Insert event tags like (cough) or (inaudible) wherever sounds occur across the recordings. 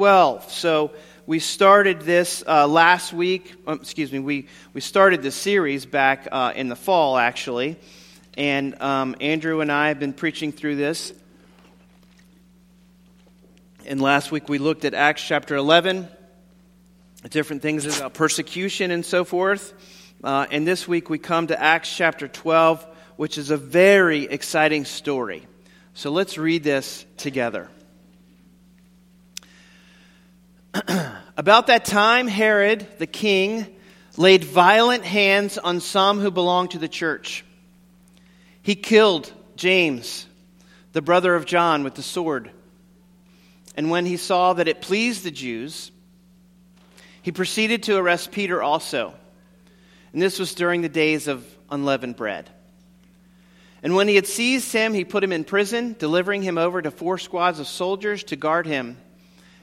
12. So we started this uh, last week. Um, excuse me, we, we started this series back uh, in the fall, actually. And um, Andrew and I have been preaching through this. And last week we looked at Acts chapter 11, different things about persecution and so forth. Uh, and this week we come to Acts chapter 12, which is a very exciting story. So let's read this together. (clears throat) About that time, Herod the king laid violent hands on some who belonged to the church. He killed James, the brother of John, with the sword. And when he saw that it pleased the Jews, he proceeded to arrest Peter also. And this was during the days of unleavened bread. And when he had seized him, he put him in prison, delivering him over to four squads of soldiers to guard him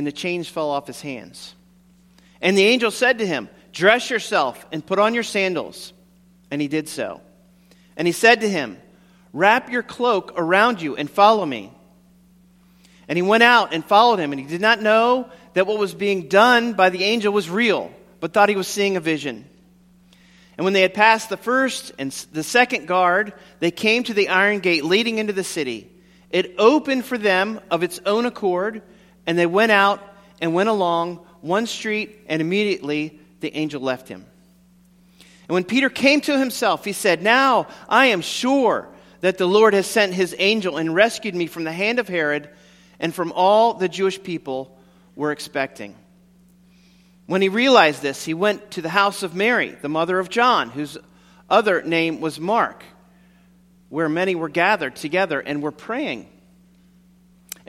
and the chains fell off his hands. And the angel said to him, Dress yourself and put on your sandals. And he did so. And he said to him, Wrap your cloak around you and follow me. And he went out and followed him, and he did not know that what was being done by the angel was real, but thought he was seeing a vision. And when they had passed the first and the second guard, they came to the iron gate leading into the city. It opened for them of its own accord and they went out and went along one street, and immediately the angel left him. And when Peter came to himself, he said, Now I am sure that the Lord has sent his angel and rescued me from the hand of Herod and from all the Jewish people were expecting. When he realized this, he went to the house of Mary, the mother of John, whose other name was Mark, where many were gathered together and were praying.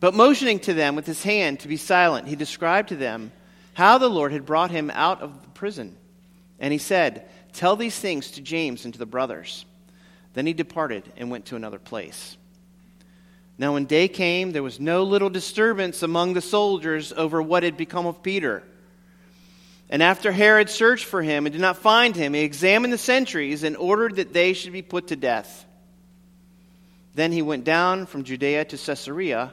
But motioning to them with his hand to be silent, he described to them how the Lord had brought him out of the prison. And he said, Tell these things to James and to the brothers. Then he departed and went to another place. Now, when day came, there was no little disturbance among the soldiers over what had become of Peter. And after Herod searched for him and did not find him, he examined the sentries and ordered that they should be put to death. Then he went down from Judea to Caesarea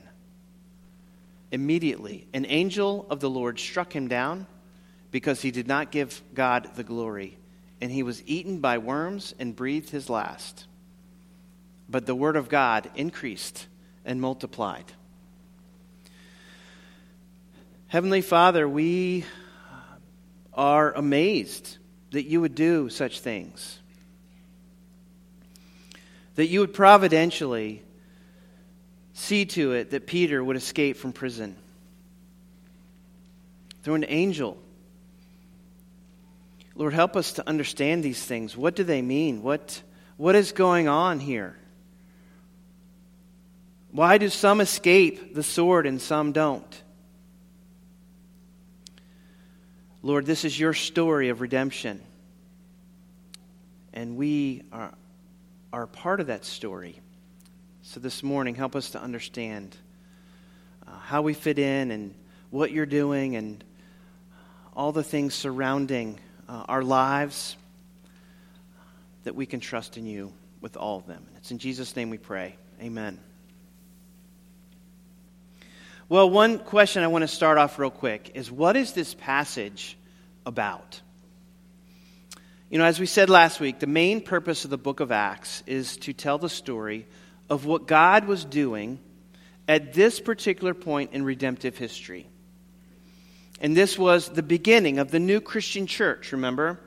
Immediately, an angel of the Lord struck him down because he did not give God the glory, and he was eaten by worms and breathed his last. But the word of God increased and multiplied. Heavenly Father, we are amazed that you would do such things, that you would providentially see to it that Peter would escape from prison through an angel. Lord, help us to understand these things. What do they mean? What, what is going on here? Why do some escape the sword and some don't? Lord, this is your story of redemption. And we are, are part of that story. So this morning, help us to understand uh, how we fit in and what you're doing and all the things surrounding uh, our lives, that we can trust in you with all of them. It's in Jesus' name we pray. Amen. Well, one question I want to start off real quick is what is this passage about? You know, as we said last week, the main purpose of the book of Acts is to tell the story of what God was doing at this particular point in redemptive history. And this was the beginning of the new Christian church, remember?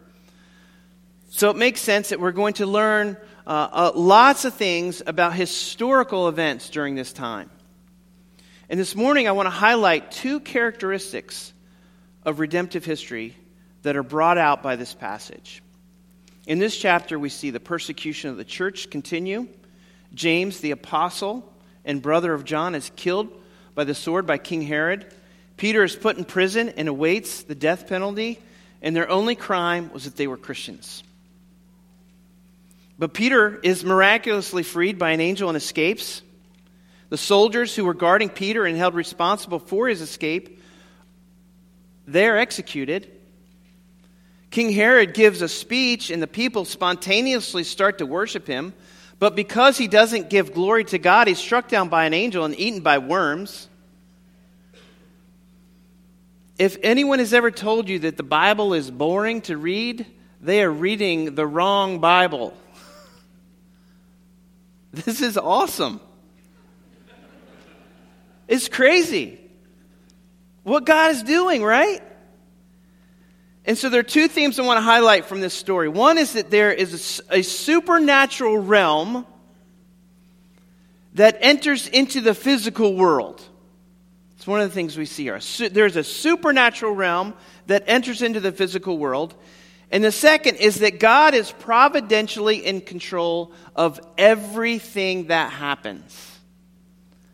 So it makes sense that we're going to learn uh, uh, lots of things about historical events during this time. And this morning, I want to highlight two characteristics of redemptive history that are brought out by this passage. In this chapter, we see the persecution of the church continue. James, the apostle and brother of John, is killed by the sword by King Herod. Peter is put in prison and awaits the death penalty, and their only crime was that they were Christians. But Peter is miraculously freed by an angel and escapes. The soldiers who were guarding Peter and held responsible for his escape, they are executed. King Herod gives a speech, and the people spontaneously start to worship him. But because he doesn't give glory to God, he's struck down by an angel and eaten by worms. If anyone has ever told you that the Bible is boring to read, they are reading the wrong Bible. (laughs) This is awesome. It's crazy what God is doing, right? And so there are two themes I want to highlight from this story. One is that there is a, a supernatural realm that enters into the physical world. It's one of the things we see here. There's a supernatural realm that enters into the physical world. And the second is that God is providentially in control of everything that happens.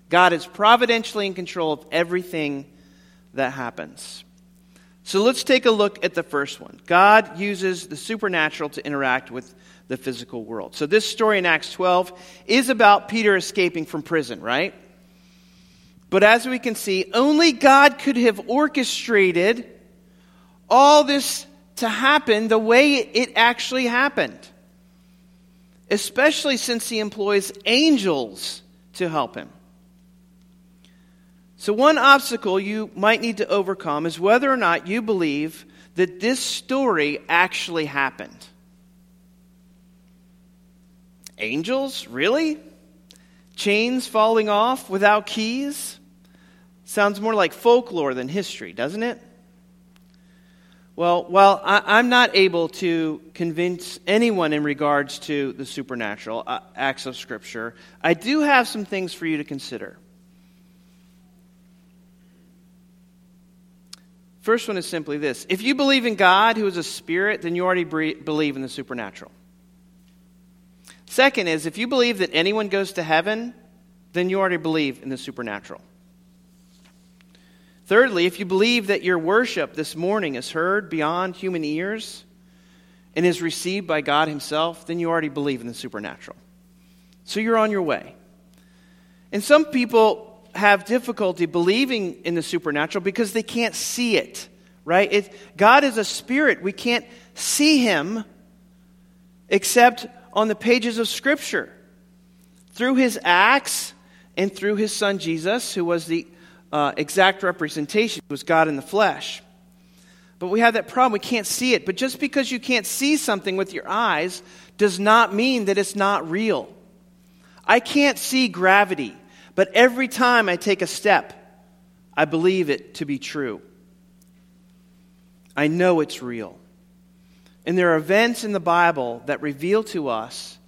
God is providentially in control of everything that happens. So let's take a look at the first one. God uses the supernatural to interact with the physical world. So this story in Acts 12 is about Peter escaping from prison, right? But as we can see, only God could have orchestrated all this to happen the way it actually happened. Especially since he employs angels to help him. So, one obstacle you might need to overcome is whether or not you believe that this story actually happened. Angels? Really? Chains falling off without keys? Sounds more like folklore than history, doesn't it? Well, while I, am not able to convince anyone in regards to the supernatural uh, acts of Scripture, I do have some things for you to consider. First one is simply this if you believe in God, who is a spirit, then you already believe in the supernatural. Second is if you believe that anyone goes to heaven, then you already believe in the supernatural. Thirdly, if you believe that your worship this morning is heard beyond human ears and is received by God Himself, then you already believe in the supernatural. So you're on your way. And some people have difficulty believing in the supernatural because they can't see it, right? It, God is a spirit. We can't see Him except on the pages of Scripture. Through His acts and through His Son Jesus, who was the uh, exact representation was God in the flesh. But we have that problem. We can't see it. But just because you can't see something with your eyes does not mean that it's not real. I can't see gravity, but every time I take a step, I believe it to be true. I know it's real. And there are events in the Bible that reveal to us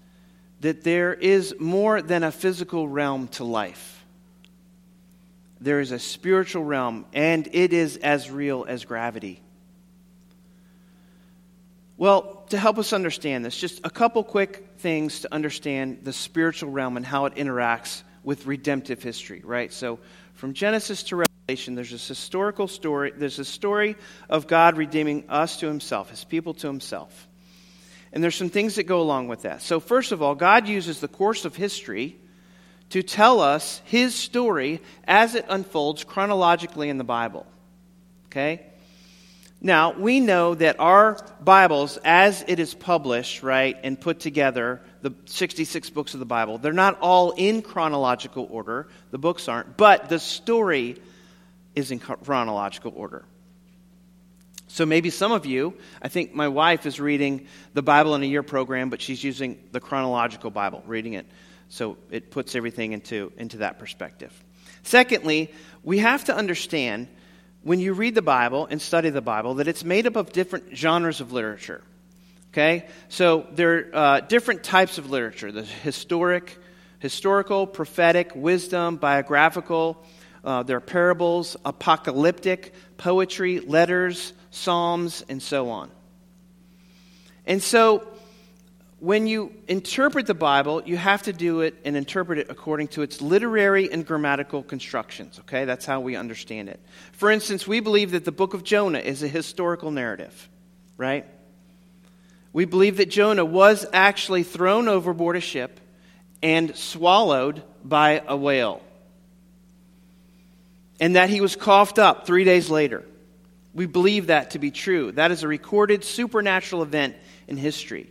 that there is more than a physical realm to life there is a spiritual realm, and it is as real as gravity. Well, to help us understand this, just a couple quick things to understand the spiritual realm and how it interacts with redemptive history, right? So, from Genesis to Revelation, there's this historical story. There's a story of God redeeming us to himself, his people to himself. And there's some things that go along with that. So, first of all, God uses the course of history to tell us his story as it unfolds chronologically in the Bible. Okay? Now, we know that our Bibles, as it is published, right, and put together, the 66 books of the Bible, they're not all in chronological order. The books aren't, but the story is in chronological order. So maybe some of you, I think my wife is reading the Bible in a year program, but she's using the chronological Bible, reading it. So it puts everything into, into that perspective. Secondly, we have to understand when you read the Bible and study the Bible that it's made up of different genres of literature. Okay? So there are uh, different types of literature the historic, historical, prophetic, wisdom, biographical. Uh, there are parables, apocalyptic, poetry, letters, psalms, and so on. And so when you interpret the Bible, you have to do it and interpret it according to its literary and grammatical constructions. Okay? That's how we understand it. For instance, we believe that the book of Jonah is a historical narrative, right? We believe that Jonah was actually thrown overboard a ship and swallowed by a whale, and that he was coughed up three days later. We believe that to be true. That is a recorded supernatural event in history.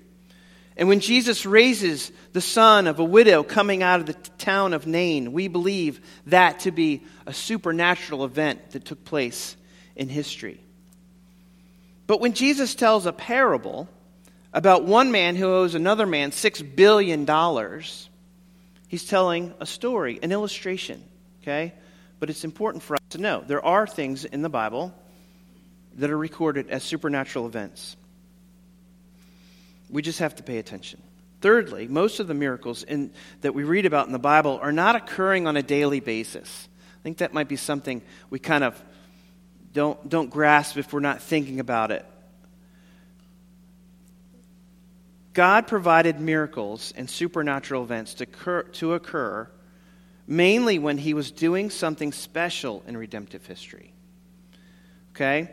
And when Jesus raises the son of a widow coming out of the town of Nain, we believe that to be a supernatural event that took place in history. But when Jesus tells a parable about one man who owes another man $6 billion, he's telling a story, an illustration, okay? But it's important for us to know there are things in the Bible that are recorded as supernatural events. We just have to pay attention. Thirdly, most of the miracles in, that we read about in the Bible are not occurring on a daily basis. I think that might be something we kind of don't, don't grasp if we're not thinking about it. God provided miracles and supernatural events to occur, to occur mainly when he was doing something special in redemptive history. Okay?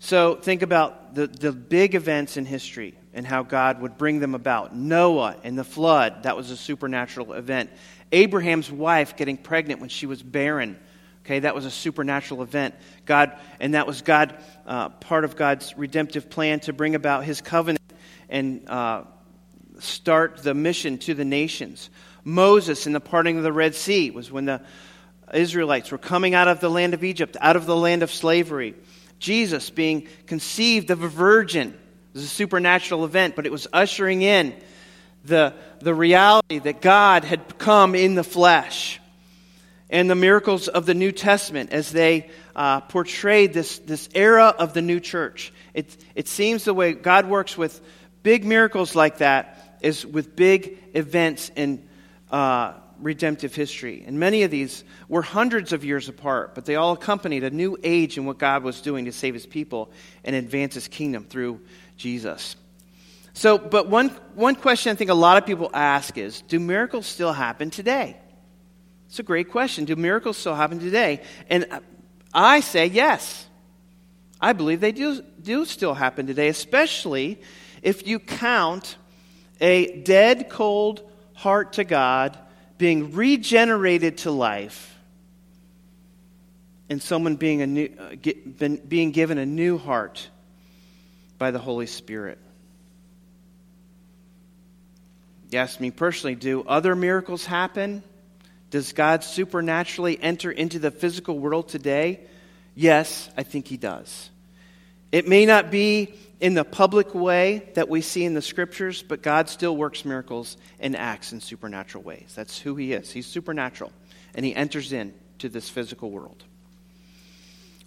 So think about the, the big events in history and how God would bring them about. Noah and the flood, that was a supernatural event. Abraham's wife getting pregnant when she was barren. Okay, that was a supernatural event. God, and that was God, uh, part of God's redemptive plan to bring about His covenant and uh, start the mission to the nations. Moses in the parting of the Red Sea was when the Israelites were coming out of the land of Egypt, out of the land of slavery. Jesus being conceived of a virgin was a supernatural event, but it was ushering in the, the reality that God had come in the flesh. And the miracles of the New Testament as they uh, portrayed this, this era of the new church. It, it seems the way God works with big miracles like that is with big events in uh, redemptive history. And many of these were hundreds of years apart, but they all accompanied a new age in what God was doing to save his people and advance his kingdom through Jesus. So, but one, one question I think a lot of people ask is do miracles still happen today? It's a great question. Do miracles still happen today? And I say yes. I believe they do, do still happen today, especially if you count a dead, cold heart to God being regenerated to life and someone being, a new, uh, get, being given a new heart by the Holy Spirit. You ask me personally, do other miracles happen? Does God supernaturally enter into the physical world today? Yes, I think He does. It may not be in the public way that we see in the scriptures, but God still works miracles and acts in supernatural ways. That's who He is. He's supernatural, and He enters into this physical world.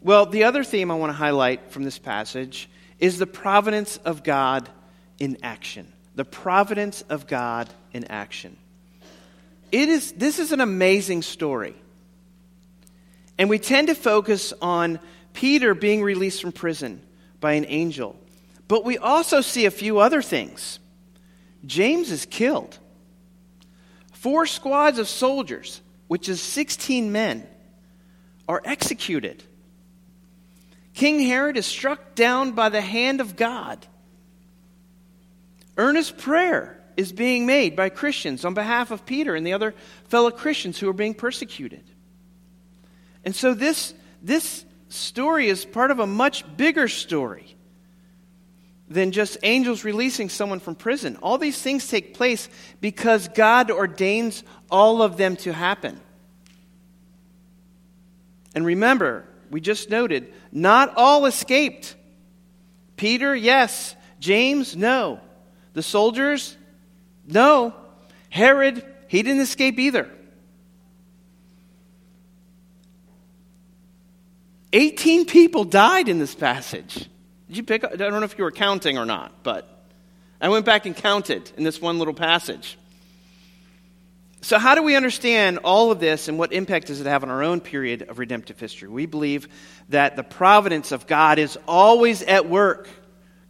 Well, the other theme I want to highlight from this passage is the providence of God in action. The providence of God in action. It is, this is an amazing story. And we tend to focus on Peter being released from prison by an angel. But we also see a few other things. James is killed. Four squads of soldiers, which is 16 men, are executed. King Herod is struck down by the hand of God. Earnest prayer is being made by Christians on behalf of Peter and the other fellow Christians who are being persecuted. And so this, this story is part of a much bigger story than just angels releasing someone from prison. All these things take place because God ordains all of them to happen. And remember, we just noted, not all escaped. Peter, yes. James, no. The soldiers, no. Herod, he didn't escape either. 18 people died in this passage. Did you pick up? I don't know if you were counting or not, but I went back and counted in this one little passage. So, how do we understand all of this and what impact does it have on our own period of redemptive history? We believe that the providence of God is always at work.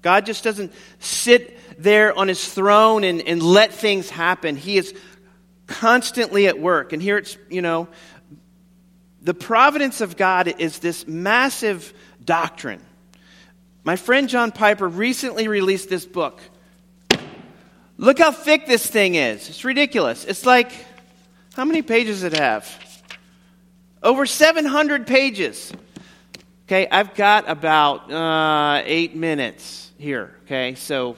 God just doesn't sit there on his throne and, and let things happen. He is constantly at work. And here it's, you know, the providence of God is this massive doctrine. My friend John Piper recently released this book. Look how thick this thing is. It's ridiculous. It's like, how many pages does it have? Over 700 pages. Okay, I've got about uh, eight minutes here. Okay, so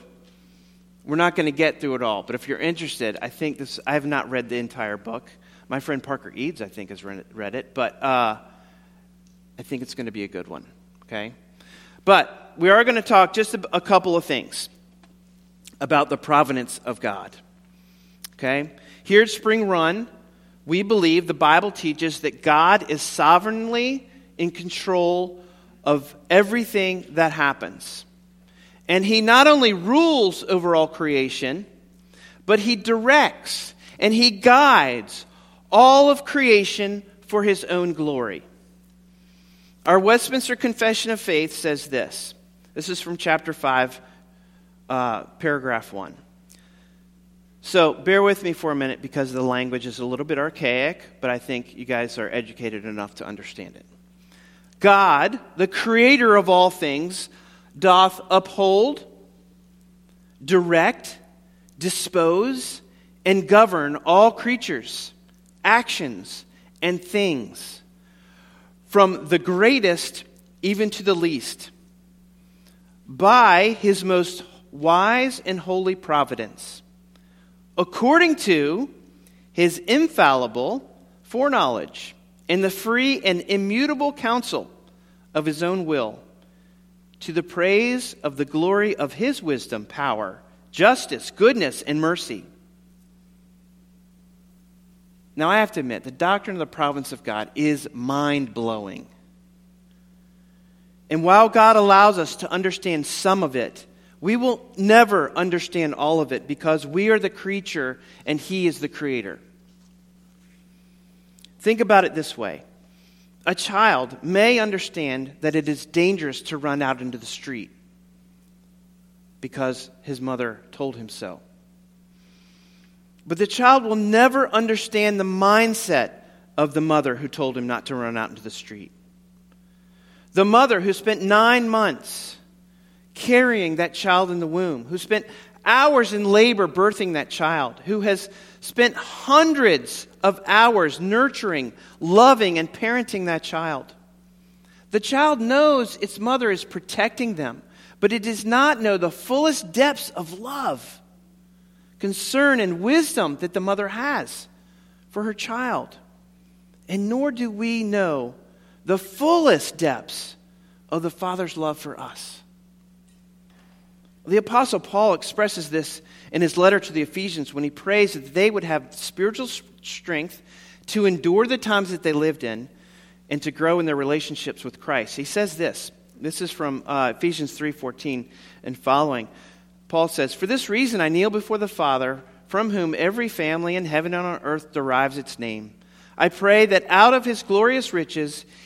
we're not going to get through it all. But if you're interested, I think this, I have not read the entire book. My friend Parker Eads, I think, has read it, but uh, I think it's going to be a good one. Okay? But we are going to talk just a, a couple of things about the providence of God. Okay? Here at Spring Run, we believe the Bible teaches that God is sovereignly in control of everything that happens. And He not only rules over all creation, but He directs and He guides all of creation for his own glory. Our Westminster Confession of Faith says this. This is from chapter 5, uh, paragraph 1. So bear with me for a minute because the language is a little bit archaic, but I think you guys are educated enough to understand it. God, the creator of all things, doth uphold, direct, dispose, and govern all creatures actions, and things, from the greatest even to the least, by his most wise and holy providence, according to his infallible foreknowledge and the free and immutable counsel of his own will, to the praise of the glory of his wisdom, power, justice, goodness, and mercy now, I have to admit, the doctrine of the providence of God is mind blowing. And while God allows us to understand some of it, we will never understand all of it because we are the creature and He is the creator. Think about it this way a child may understand that it is dangerous to run out into the street because his mother told him so. But the child will never understand the mindset of the mother who told him not to run out into the street. The mother who spent nine months carrying that child in the womb, who spent hours in labor birthing that child, who has spent hundreds of hours nurturing, loving, and parenting that child. The child knows its mother is protecting them, but it does not know the fullest depths of love concern and wisdom that the mother has for her child. And nor do we know the fullest depths of the Father's love for us. The Apostle Paul expresses this in his letter to the Ephesians when he prays that they would have spiritual strength to endure the times that they lived in and to grow in their relationships with Christ. He says this. This is from uh, Ephesians 3:14 and following. Paul says, For this reason I kneel before the Father, from whom every family in heaven and on earth derives its name. I pray that out of his glorious riches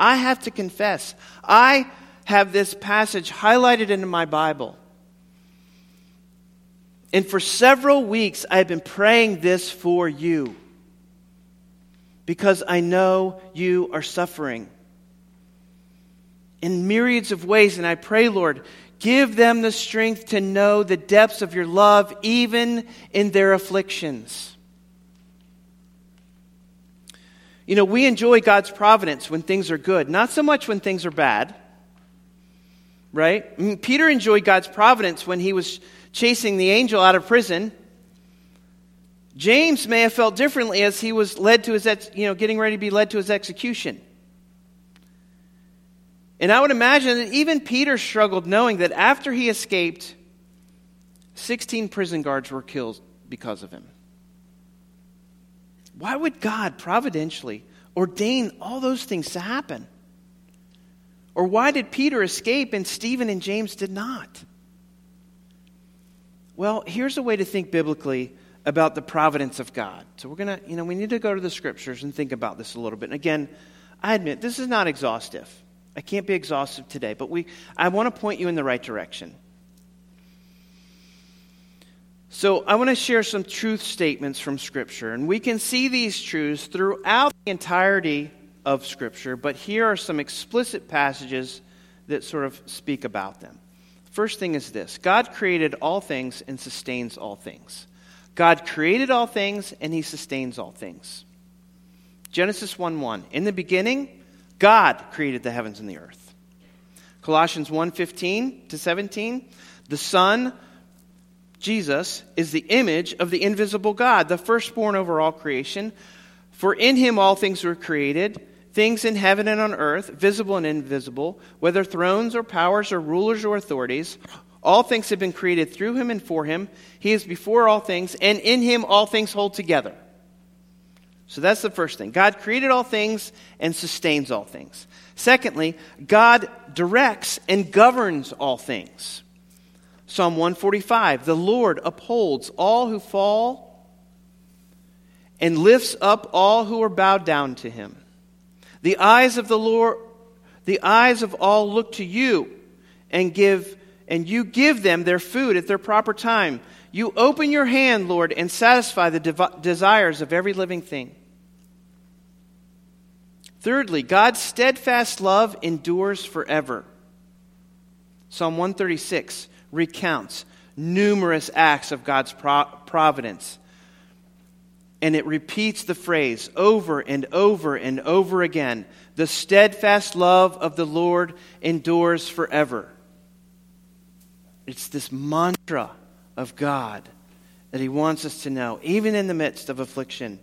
I have to confess, I have this passage highlighted in my Bible. And for several weeks, I have been praying this for you because I know you are suffering in myriads of ways. And I pray, Lord, give them the strength to know the depths of your love, even in their afflictions. You know, we enjoy God's providence when things are good, not so much when things are bad. Right? I mean, Peter enjoyed God's providence when he was chasing the angel out of prison. James may have felt differently as he was led to his, ex, you know, getting ready to be led to his execution. And I would imagine that even Peter struggled knowing that after he escaped, 16 prison guards were killed because of him. Why would God providentially ordain all those things to happen? Or why did Peter escape and Stephen and James did not? Well, here's a way to think biblically about the providence of God. So we're going to, you know, we need to go to the scriptures and think about this a little bit. And again, I admit this is not exhaustive. I can't be exhaustive today, but we I want to point you in the right direction. So, I want to share some truth statements from Scripture, and we can see these truths throughout the entirety of Scripture, but here are some explicit passages that sort of speak about them. First thing is this God created all things and sustains all things. God created all things and he sustains all things. Genesis 1 1. In the beginning, God created the heavens and the earth. Colossians 1 15 to 17. The Son, Jesus, is the image of the invisible God, the firstborn over all creation. For in him all things were created things in heaven and on earth, visible and invisible, whether thrones or powers or rulers or authorities. All things have been created through him and for him. He is before all things, and in him all things hold together. So that's the first thing. God created all things and sustains all things. Secondly, God directs and governs all things. Psalm 145 The Lord upholds all who fall and lifts up all who are bowed down to him. The eyes of the Lord, the eyes of all look to you and give and you give them their food at their proper time. You open your hand, Lord, and satisfy the de- desires of every living thing. Thirdly, God's steadfast love endures forever. Psalm 136 recounts numerous acts of God's providence and it repeats the phrase over and over and over again the steadfast love of the Lord endures forever. It's this mantra of God that He wants us to know, even in the midst of affliction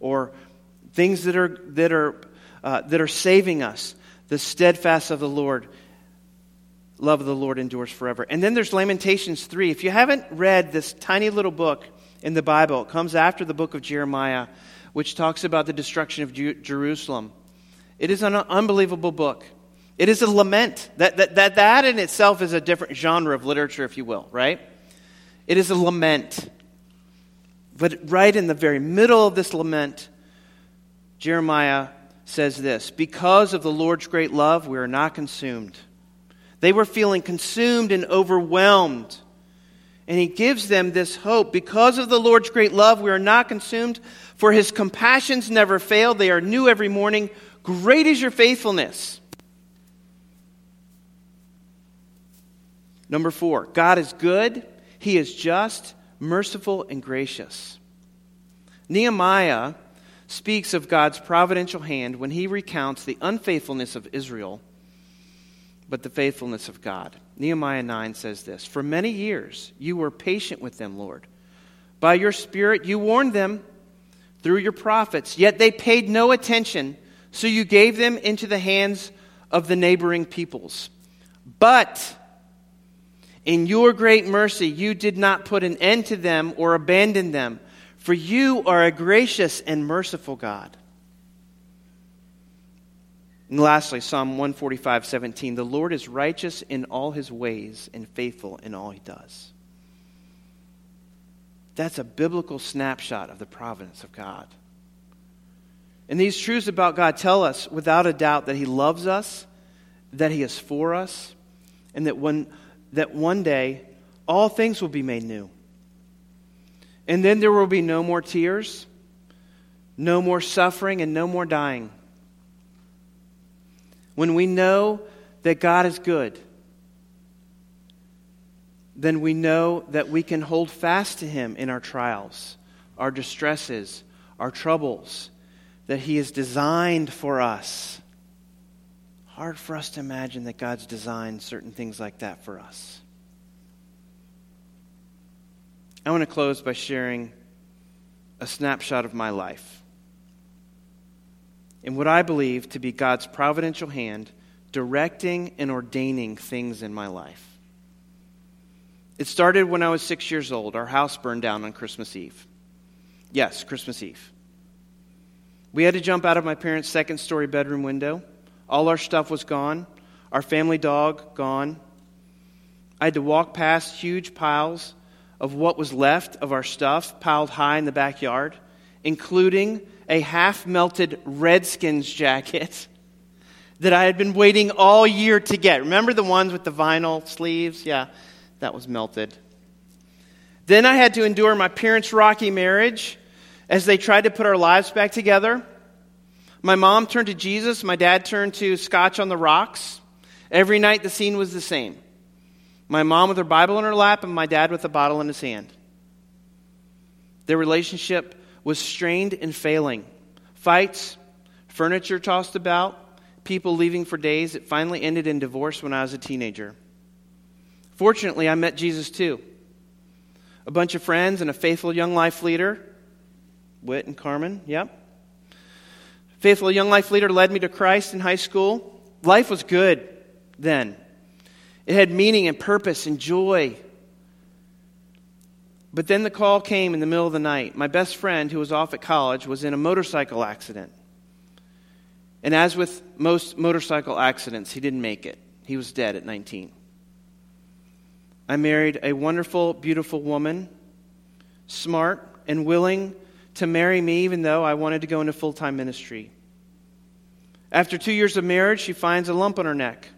or things that are, that are, uh, that are saving us. The steadfast of the Lord, love of the Lord endures forever. And then there's Lamentations 3. If you haven't read this tiny little book, in the Bible. It comes after the book of Jeremiah, which talks about the destruction of Jerusalem. It is an unbelievable book. It is a lament. That, that, that, that in itself is a different genre of literature, if you will, right? It is a lament. But right in the very middle of this lament, Jeremiah says this Because of the Lord's great love, we are not consumed. They were feeling consumed and overwhelmed and he gives them this hope. Because of the Lord's great love, we are not consumed, for his compassions never fail. They are new every morning. Great is your faithfulness. Number four, God is good, he is just, merciful, and gracious. Nehemiah speaks of God's providential hand when he recounts the unfaithfulness of Israel, but the faithfulness of God. Nehemiah 9 says this For many years you were patient with them, Lord. By your Spirit you warned them through your prophets, yet they paid no attention, so you gave them into the hands of the neighboring peoples. But in your great mercy you did not put an end to them or abandon them, for you are a gracious and merciful God and lastly, Psalm 145, 17. The Lord is righteous in all his ways and faithful in all he does. That's a biblical snapshot of the providence of God. And these truths about God tell us without a doubt that He loves us, that He is for us, and that one, that one day all things will be made new. And then there will be no more tears, no more suffering, and no more dying. When we know that God is good, then we know that we can hold fast to Him in our trials, our distresses, our troubles, that He is designed for us. Hard for us to imagine that God's designed certain things like that for us. I want to close by sharing a snapshot of my life in what I believe to be God's providential hand directing and ordaining things in my life. It started when I was six years old. Our house burned down on Christmas Eve. Yes, Christmas Eve. We had to jump out of my parents' second story bedroom window. All our stuff was gone, our family dog gone. I had to walk past huge piles of what was left of our stuff piled high in the backyard, including a half melted Redskins jacket that I had been waiting all year to get. Remember the ones with the vinyl sleeves? Yeah, that was melted. Then I had to endure my parents' rocky marriage as they tried to put our lives back together. My mom turned to Jesus, my dad turned to Scotch on the Rocks. Every night the scene was the same my mom with her Bible in her lap, and my dad with a bottle in his hand. Their relationship was strained and failing. Fights, furniture tossed about, people leaving for days. It finally ended in divorce when I was a teenager. Fortunately, I met Jesus too. A bunch of friends and a faithful young life leader, Whit and Carmen, yep. Faithful young life leader led me to Christ in high school. Life was good then. It had meaning and purpose and joy. But then the call came in the middle of the night. My best friend, who was off at college, was in a motorcycle accident. And as with most motorcycle accidents, he didn't make it. He was dead at 19. I married a wonderful, beautiful woman, smart and willing to marry me, even though I wanted to go into full time ministry. After two years of marriage, she finds a lump on her neck.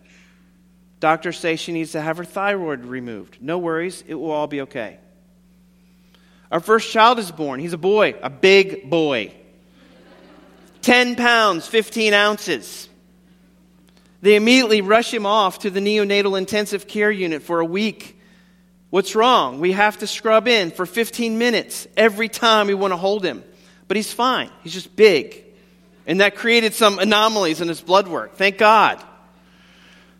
Doctors say she needs to have her thyroid removed. No worries, it will all be okay. Our first child is born. He's a boy, a big boy. 10 pounds, 15 ounces. They immediately rush him off to the neonatal intensive care unit for a week. What's wrong? We have to scrub in for 15 minutes every time we want to hold him. But he's fine. He's just big. And that created some anomalies in his blood work. Thank God.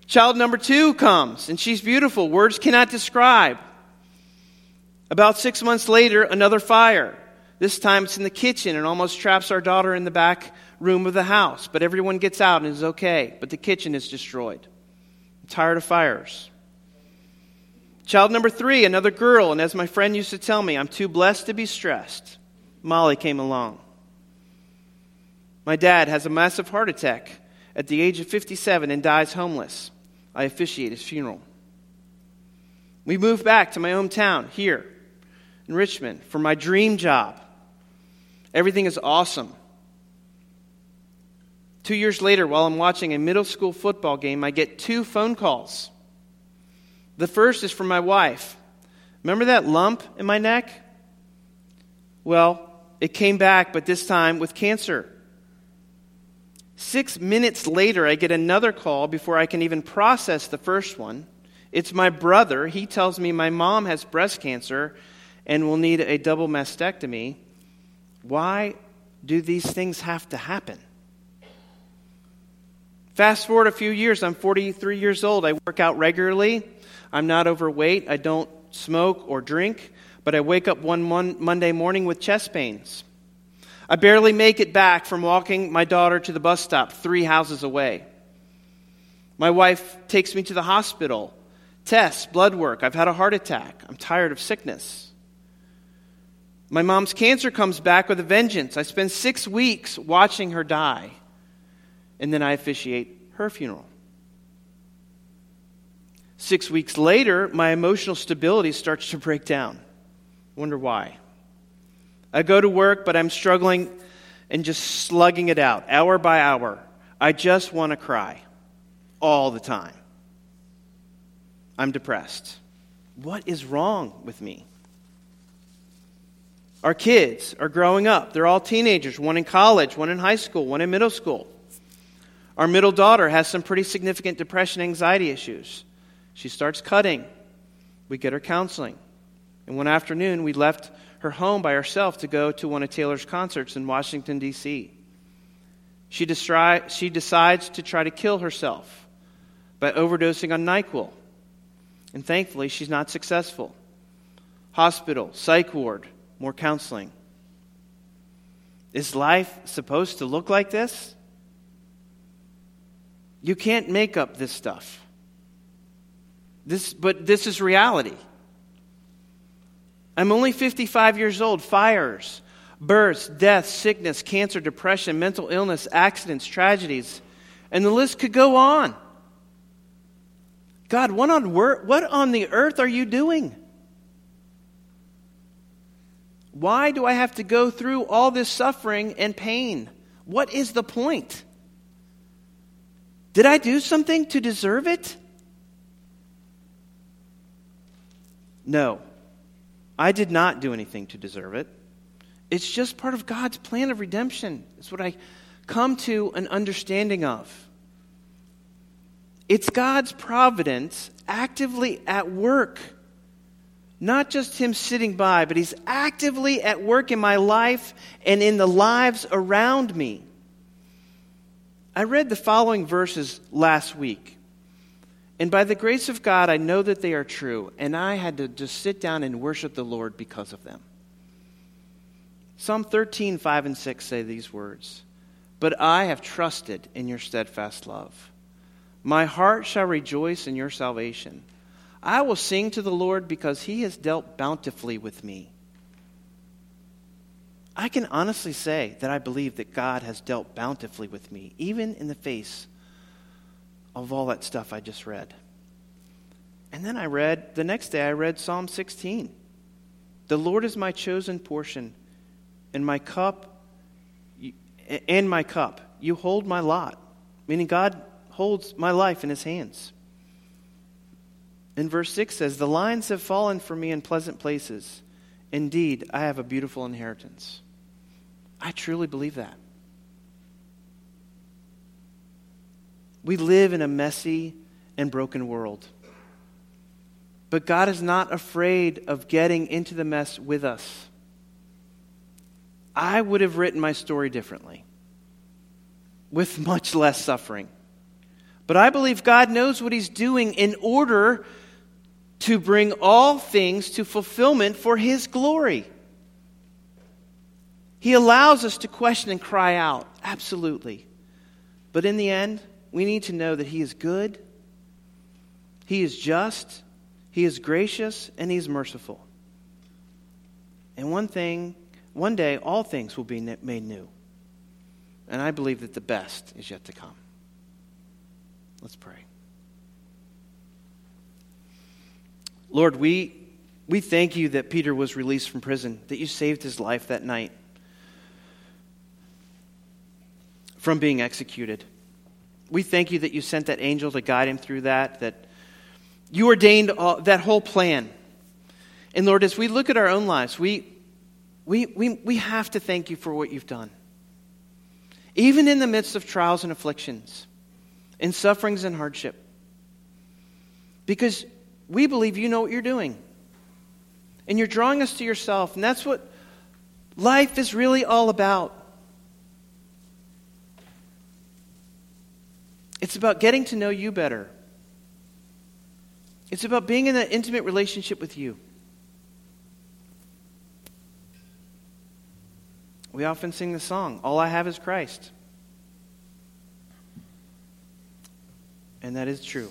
Child number two comes, and she's beautiful. Words cannot describe. About six months later, another fire. This time it's in the kitchen and almost traps our daughter in the back room of the house. But everyone gets out and is okay. But the kitchen is destroyed. I'm tired of fires. Child number three, another girl, and as my friend used to tell me, I'm too blessed to be stressed. Molly came along. My dad has a massive heart attack at the age of 57 and dies homeless. I officiate his funeral. We move back to my hometown here in Richmond for my dream job. Everything is awesome. Two years later, while I'm watching a middle school football game, I get two phone calls. The first is from my wife. Remember that lump in my neck? Well, it came back, but this time with cancer. Six minutes later, I get another call before I can even process the first one. It's my brother. He tells me my mom has breast cancer and will need a double mastectomy. Why do these things have to happen? Fast forward a few years, I'm 43 years old. I work out regularly. I'm not overweight. I don't smoke or drink, but I wake up one mon- Monday morning with chest pains. I barely make it back from walking my daughter to the bus stop three houses away. My wife takes me to the hospital. Tests, blood work. I've had a heart attack. I'm tired of sickness. My mom's cancer comes back with a vengeance. I spend six weeks watching her die, and then I officiate her funeral. Six weeks later, my emotional stability starts to break down. Wonder why. I go to work, but I'm struggling and just slugging it out hour by hour. I just want to cry all the time. I'm depressed. What is wrong with me? Our kids are growing up. They're all teenagers, one in college, one in high school, one in middle school. Our middle daughter has some pretty significant depression anxiety issues. She starts cutting. We get her counseling. And one afternoon, we left her home by herself to go to one of Taylor's concerts in Washington, D.C. She, destri- she decides to try to kill herself by overdosing on NyQuil. And thankfully, she's not successful. Hospital, psych ward, more counseling. Is life supposed to look like this? You can't make up this stuff. This, but this is reality. I'm only 55 years old. Fires, births, death, sickness, cancer, depression, mental illness, accidents, tragedies, and the list could go on. God, what on, what on the earth are you doing? Why do I have to go through all this suffering and pain? What is the point? Did I do something to deserve it? No. I did not do anything to deserve it. It's just part of God's plan of redemption. It's what I come to an understanding of. It's God's providence actively at work. Not just Him sitting by, but He's actively at work in my life and in the lives around me. I read the following verses last week. And by the grace of God, I know that they are true, and I had to just sit down and worship the Lord because of them. Psalm 13, 5 and 6 say these words But I have trusted in your steadfast love. My heart shall rejoice in your salvation. I will sing to the Lord because he has dealt bountifully with me. I can honestly say that I believe that God has dealt bountifully with me, even in the face of all that stuff I just read. And then I read, the next day, I read Psalm 16. The Lord is my chosen portion, and my cup, and my cup. You hold my lot. Meaning God holds my life in his hands. And verse 6 says, The lines have fallen for me in pleasant places. Indeed, I have a beautiful inheritance. I truly believe that. We live in a messy and broken world. But God is not afraid of getting into the mess with us. I would have written my story differently, with much less suffering. But I believe God knows what He's doing in order to bring all things to fulfillment for His glory. He allows us to question and cry out, absolutely. But in the end, we need to know that He is good, He is just, He is gracious, and He is merciful. And one thing, one day, all things will be made new. And I believe that the best is yet to come. Let's pray. Lord, we, we thank you that Peter was released from prison, that you saved his life that night from being executed. We thank you that you sent that angel to guide him through that, that you ordained all, that whole plan. And Lord, as we look at our own lives, we, we, we, we have to thank you for what you've done. Even in the midst of trials and afflictions, in sufferings and hardship. Because we believe you know what you're doing. And you're drawing us to yourself. And that's what life is really all about. It's about getting to know you better. It's about being in that intimate relationship with you. We often sing the song, All I Have is Christ. And that is true.